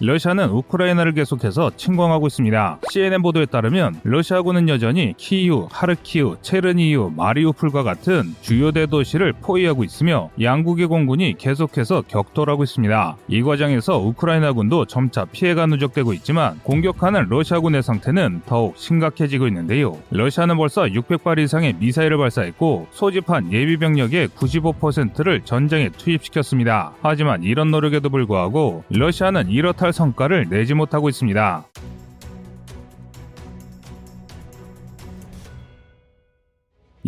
러시아는 우크라이나를 계속해서 침공하고 있습니다. CNN 보도에 따르면 러시아군은 여전히 키이우, 하르키우, 체르니우, 마리우폴과 같은 주요 대도시를 포위하고 있으며 양국의 공군이 계속해서 격돌하고 있습니다. 이 과정에서 우크라이나군도 점차 피해가 누적되고 있지만 공격하는 러시아군의 상태는 더욱 심각해지고 있는데요. 러시아는 벌써 600발 이상의 미사일을 발사했고 소집한 예비 병력의 95%를 전쟁에 투입시켰습니다. 하지만 이런 노력에도 불구하고 러시아는 이렇다 할 성과를 내지 못하고 있습니다.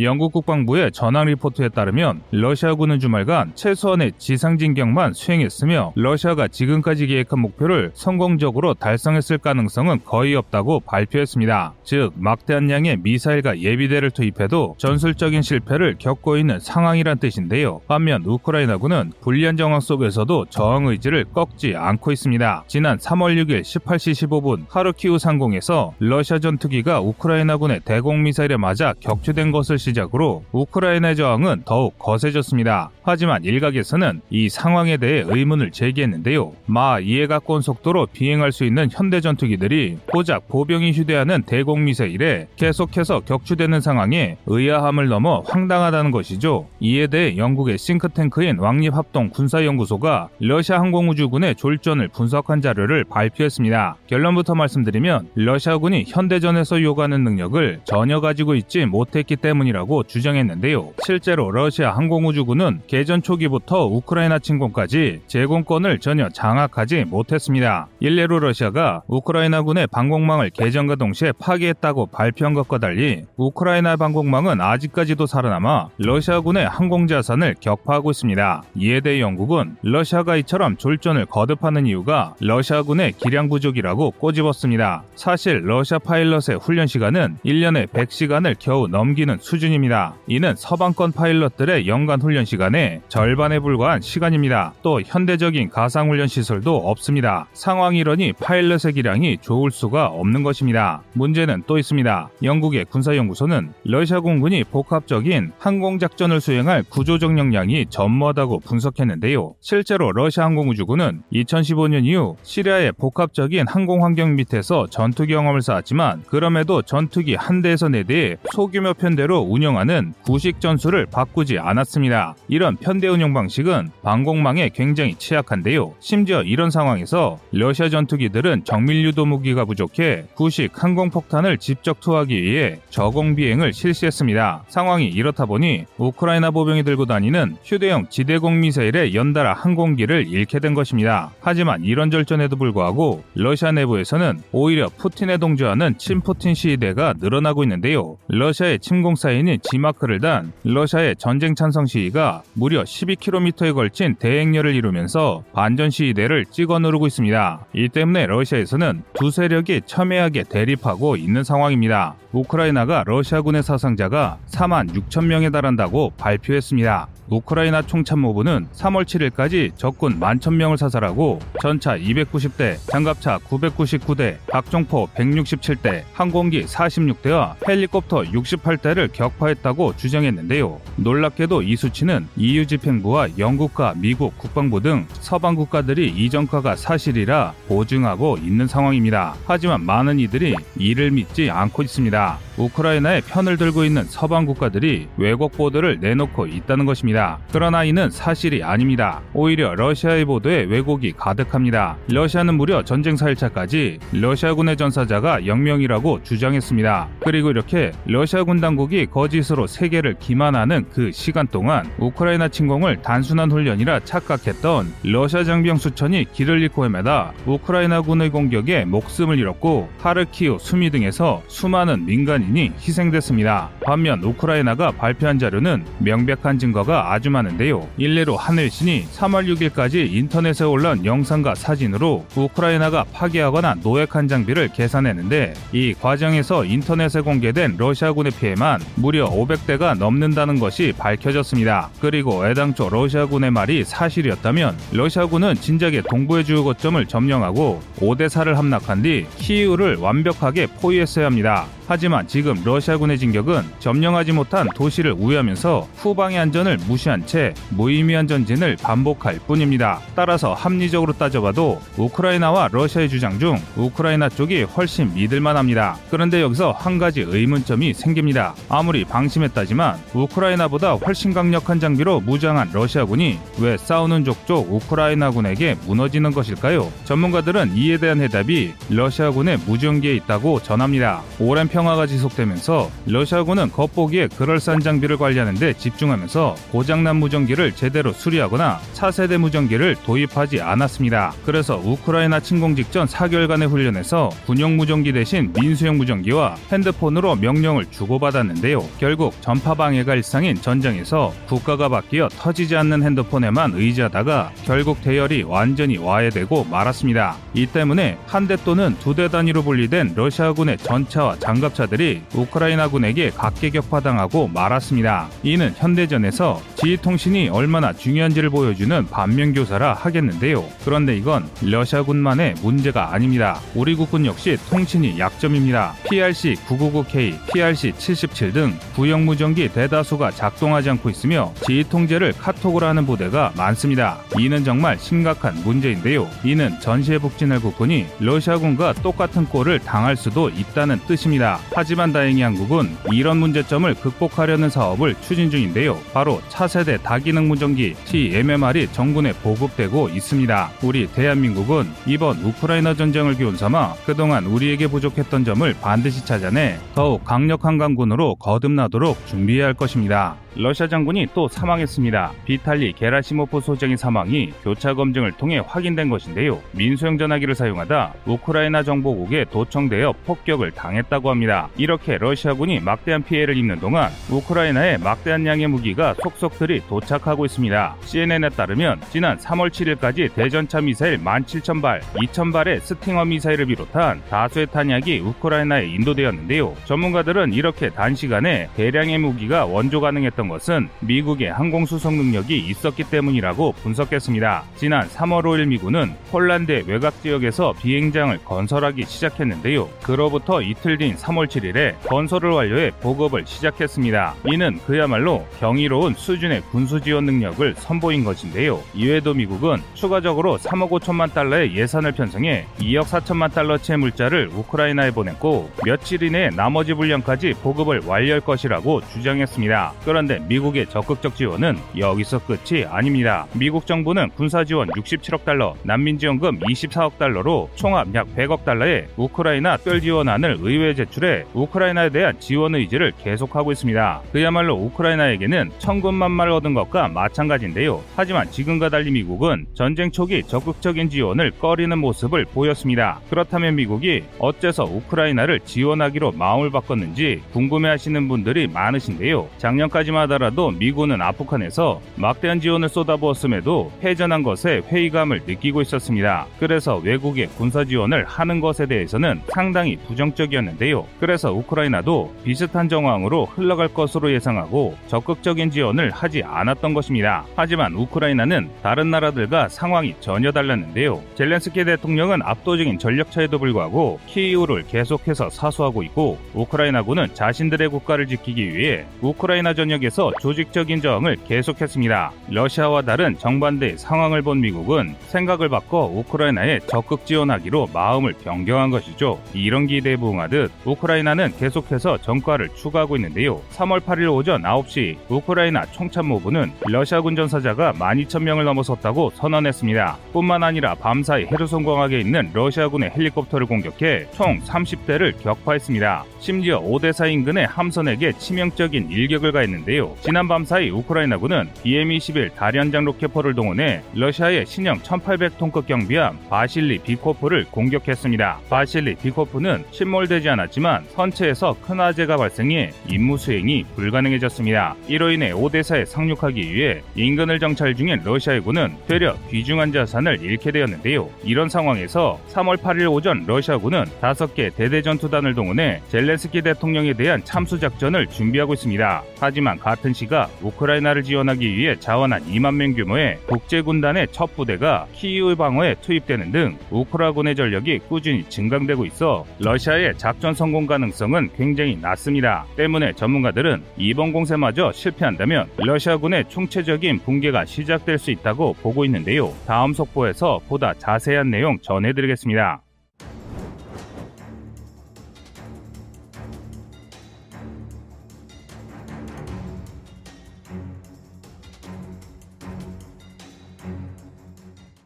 영국 국방부의 전황 리포트에 따르면 러시아군은 주말간 최소한의 지상 진격만 수행했으며 러시아가 지금까지 계획한 목표를 성공적으로 달성했을 가능성은 거의 없다고 발표했습니다. 즉 막대한 양의 미사일과 예비대를 투입해도 전술적인 실패를 겪고 있는 상황이란 뜻인데요. 반면 우크라이나군은 불리한 정황 속에서도 저항 의지를 꺾지 않고 있습니다. 지난 3월 6일 18시 15분 하르키우 상공에서 러시아 전투기가 우크라이나군의 대공 미사일에 맞아 격추된 것을 시 작으로 우크라이나의 저항은 더욱 거세졌습니다. 하지만 일각에서는 이 상황에 대해 의문을 제기했는데요. 마 이해 가까운 속도로 비행할 수 있는 현대 전투기들이 고작 보병이 휴대하는 대공 미사일에 계속해서 격추되는 상황에 의아함을 넘어 황당하다는 것이죠. 이에 대해 영국의 싱크탱크인 왕립합동 군사연구소가 러시아 항공우주군의 졸전을 분석한 자료를 발표했습니다. 결론부터 말씀드리면 러시아군이 현대전에서 요구하는 능력을 전혀 가지고 있지 못했기 때문이라 때문이라고 주장했는데요. 실제로 러시아 항공우주군은 개전 초기부터 우크라이나 침공까지 제공권을 전혀 장악하지 못했습니다. 일례로 러시아가 우크라이나군의 방공망을 개전과 동시에 파괴했다고 발표한 것과 달리 우크라이나 방공망은 아직까지도 살아남아 러시아군의 항공자산을 격파하고 있습니다. 이에 대해 영국은 러시아가 이처럼 졸전을 거듭하는 이유가 러시아군의 기량 부족이라고 꼬집었습니다. 사실 러시아 파일럿의 훈련 시간은 1년에 100시간을 겨우 넘기는 수준 수준입니다. 이는 서방권 파일럿들의 연간 훈련 시간의 절반에 불과한 시간입니다. 또 현대적인 가상 훈련 시설도 없습니다. 상황 이러니 파일럿의 기량이 좋을 수가 없는 것입니다. 문제는 또 있습니다. 영국의 군사연구소는 러시아 공군이 복합적인 항공작전을 수행할 구조적 역량이 전무하다고 분석했는데요. 실제로 러시아 항공우주군은 2015년 이후 시리아의 복합적인 항공 환경 밑에서 전투 경험을 쌓았지만 그럼에도 전투기 한 대에서 네 대의 소규모 편대로 운영하는 구식 전술을 바꾸지 않았습니다. 이런 편대 운영 방식은 방공망에 굉장히 취약한데요. 심지어 이런 상황에서 러시아 전투기들은 정밀 유도 무기가 부족해 구식 항공폭탄을 직접 투하하기 위해 저공 비행을 실시했습니다. 상황이 이렇다 보니 우크라이나 보병이 들고 다니는 휴대용 지대공 미사일에 연달아 항공기를 잃게 된 것입니다. 하지만 이런 절전에도 불구하고 러시아 내부에서는 오히려 푸틴에 동조하는 친푸틴 시위대가 늘어나고 있는데요. 러시아의 침공 사인 라인인 지마크를 단 러시아의 전쟁 찬성 시위가 무려 12km에 걸친 대행렬을 이루면서 반전 시위대를 찍어 누르고 있습니다. 이 때문에 러시아에서는 두 세력이 첨예하게 대립하고 있는 상황입니다. 우크라이나가 러시아군의 사상자가 4만 6천 명에 달한다고 발표했습니다. 우크라이나 총참모부는 3월 7일까지 적군 11,000명을 사살하고 전차 290대, 장갑차 999대, 각종포 167대, 항공기 46대와 헬리콥터 68대를 격파했다고 주장했는데요. 놀랍게도 이 수치는 EU 집행부와 영국과 미국 국방부 등 서방 국가들이 이 전과가 사실이라 보증하고 있는 상황입니다. 하지만 많은 이들이 이를 믿지 않고 있습니다. 우크라이나의 편을 들고 있는 서방 국가들이 왜곡 보도를 내놓고 있다는 것입니다. 그러나 이는 사실이 아닙니다. 오히려 러시아의 보도에 왜곡이 가득합니다. 러시아는 무려 전쟁 4일차까지 러시아군의 전사자가 0명이라고 주장했습니다. 그리고 이렇게 러시아군 당국이 거짓으로 세계를 기만하는 그 시간 동안 우크라이나 침공을 단순한 훈련이라 착각했던 러시아 장병 수천이 길을 잃고 헤매다 우크라이나군의 공격에 목숨을 잃었고 하르키우, 수미 등에서 수많은 민간인 시민이 희생됐습니다. 반면 우크라이나가 발표한 자료는 명백한 증거가 아주 많은데요. 일례로 하늘신이 3월 6일까지 인터넷에 올라온 영상과 사진으로 우크라이나가 파괴하거나 노획한 장비를 계산했는데 이 과정에서 인터넷에 공개된 러시아군의 피해만 무려 500대가 넘는다는 것이 밝혀졌습니다. 그리고 애당초 러시아군의 말이 사실이었다면 러시아군은 진작에 동부의 주요 거점을 점령하고 5대4를 함락한 뒤 키이우를 완벽하게 포위했어야 합니다. 하지만 지금 러시아군의 진격은 점령하지 못한 도시를 우회하면서 후방의 안전을 무시한 채 무의미한 전진을 반복할 뿐입니다. 따라서 합리적으로 따져봐도 우크라이나와 러시아의 주장 중 우크라이나 쪽이 훨씬 믿을만 합니다. 그런데 여기서 한 가지 의문점이 생깁니다. 아무리 방심했다지만 우크라이나보다 훨씬 강력한 장비로 무장한 러시아군이 왜 싸우는 족족 우크라이나군에게 무너지는 것일까요? 전문가들은 이에 대한 해답이 러시아군의 무전기에 있다고 전합니다. 오랜 평 화가 지속되면서 러시아군은 겉보기에 그럴싸한 장비를 관리하는 데 집중하면서 고장난 무전기를 제대로 수리하거나 차세대 무전기를 도입하지 않았습니다. 그래서 우크라이나 침공 직전 4개월간의 훈련에서 군용 무전기 대신 민수용 무전기와 핸드폰으로 명령을 주고받았는데요. 결국 전파 방해가 일상인 전쟁에서 국가가 바뀌어 터지지 않는 핸드폰에만 의지하다가 결국 대열이 완전히 와해되고 말았습니다. 이 때문에 한 대 또는 두 대 단위로 분리된 러시아군의 전차와 장 갑차들이 우크라이나군에게 각계격파당하고 말았습니다. 이는 현대전에서 지휘통신이 얼마나 중요한지를 보여주는 반면교사라 하겠는데요. 그런데 이건 러시아군만의 문제가 아닙니다. 우리 국군 역시 통신이 약점입니다. PRC-999K, PRC-77 등 구형 무전기 대다수가 작동하지 않고 있으며 지휘 통제를 카톡으로 하는 부대가 많습니다. 이는 정말 심각한 문제인데요. 이는 전시의 북진할 국군이 러시아군과 똑같은 꼴을 당할 수도 있다는 뜻입니다. 하지만 다행히 한국은 이런 문제점을 극복하려는 사업을 추진 중인데요. 바로 차세대 다기능 무전기 TMMR이 정군에 보급되고 있습니다. 우리 대한민국은 이번 우크라이나 전쟁을 기원 삼아 그동안 우리에게 부족했던 점을 반드시 찾아내 더욱 강력한 강군으로 거듭나도록 준비해야 할 것입니다. 러시아 장군이 또 사망했습니다. 비탈리 게라시모프 소장의 사망이 교차 검증을 통해 확인된 것인데요. 민수형 전화기를 사용하다 우크라이나 정보국에 도청되어 폭격을 당했다고 합니다. 이렇게 러시아군이 막대한 피해를 입는 동안 우크라이나에 막대한 양의 무기가 속속들이 도착하고 있습니다. CNN에 따르면 지난 3월 7일까지 대전차 미사일 17,000발, 2,000발의 스팅어 미사일을 비롯한 다수의 탄약이 우크라이나에 인도되었는데요. 전문가들은 이렇게 단시간에 대량의 무기가 원조 가능했 던 것은 미국의 항공 수송 능력이 있었기 때문이라고 분석했습니다. 지난 3월 5일 미군은 폴란드의 외곽 지역에서 비행장을 건설하기 시작했는데요. 그로부터 이틀 뒤인 3월 7일에 건설을 완료해 보급을 시작했습니다. 이는 그야말로 경이로운 수준의 군수 지원 능력을 선보인 것인데요. 이외에도 미국은 추가적으로 3억 5천만 달러의 예산을 편성해 2억 4천만 달러치의 물자를 우크라이나에 보냈고 며칠 이내 나머지 분량까지 보급을 완료할 것이라고 주장했습니다. 그런데 미국의 적극적 지원은 여기서 끝이 아닙니다. 미국 정부는 군사 지원 67억 달러, 난민 지원금 24억 달러로 총합 약 100억 달러의 우크라이나 특별 지원안을 의회에 제출해 우크라이나에 대한 지원 의지를 계속하고 있습니다. 그야말로 우크라이나에게는 천군만마를 얻은 것과 마찬가지인데요. 하지만 지금과 달리 미국은 전쟁 초기 적극적인 지원을 꺼리는 모습을 보였습니다. 그렇다면 미국이 어째서 우크라이나를 지원하기로 마음을 바꿨는지 궁금해하시는 분들이 많으신데요. 작년까지만 하더라도 미군은 아프간에서 막대한 지원을 쏟아부었음에도 패전한 것에 회의감을 느끼고 있었습니다. 그래서 외국의 군사 지원을 하는 것에 대해서는 상당히 부정적이었는데요. 그래서 우크라이나도 비슷한 정황으로 흘러갈 것으로 예상하고 적극적인 지원을 하지 않았던 것입니다. 하지만 우크라이나는 다른 나라들과 상황이 전혀 달랐는데요. 젤렌스키 대통령은 압도적인 전력 차에도 불구하고 키이우를 계속해서 사수하고 있고 우크라이나군은 자신들의 국가를 지키기 위해 우크라이나 전역에 서 조직적인 저항을 계속했습니다. 러시아와 다른 정반대의 상황을 본 미국은 생각을 바꿔 우크라이나에 적극 지원하기로 마음을 변경한 것이죠. 이런 기대에 부응하듯 우크라이나는 계속해서 전과를 추가하고 있는데요. 3월 8일 오전 9시 우크라이나 총참모부는 러시아군 전사자가 12,000명을 넘어섰다고 선언했습니다. 뿐만 아니라 밤사이 헤르손 광학에 있는 러시아군의 헬리콥터를 공격해 총 30대를 격파했습니다. 심지어 오데사 인근의 함선에게 치명적인 일격을 가했는데요. 지난 밤 사이 우크라이나군은 BM-21 다련장 로켓포를 동원해 러시아의 신형 1800톤급 경비함 바실리 비코프를 공격했습니다. 바실리 비코프는 침몰되지 않았지만 선체에서 큰 화재가 발생해 임무 수행이 불가능해졌습니다. 이로 인해 오데사에 상륙하기 위해 인근을 정찰 중인 러시아군은 되려 귀중한 자산을 잃게 되었는데요. 이런 상황에서 3월 8일 오전 러시아군은 5개 대대 전투단을 동원해 젤렌스키 대통령에 대한 참수 작전을 준비하고 있습니다. 하지만 시각 우크라이나를 지원하기 위해 자원한 2만 명 규모의 국제군단의 첫 부대가 키이우 방어에 투입되는 등 우크라군의 전력이 꾸준히 증강되고 있어 러시아의 작전 성공 가능성은 굉장히 낮습니다. 때문에 전문가들은 이번 공세마저 실패한다면 러시아군의 총체적인 붕괴가 시작될 수 있다고 보고 있는데요. 다음 속보에서 보다 자세한 내용 전해드리겠습니다.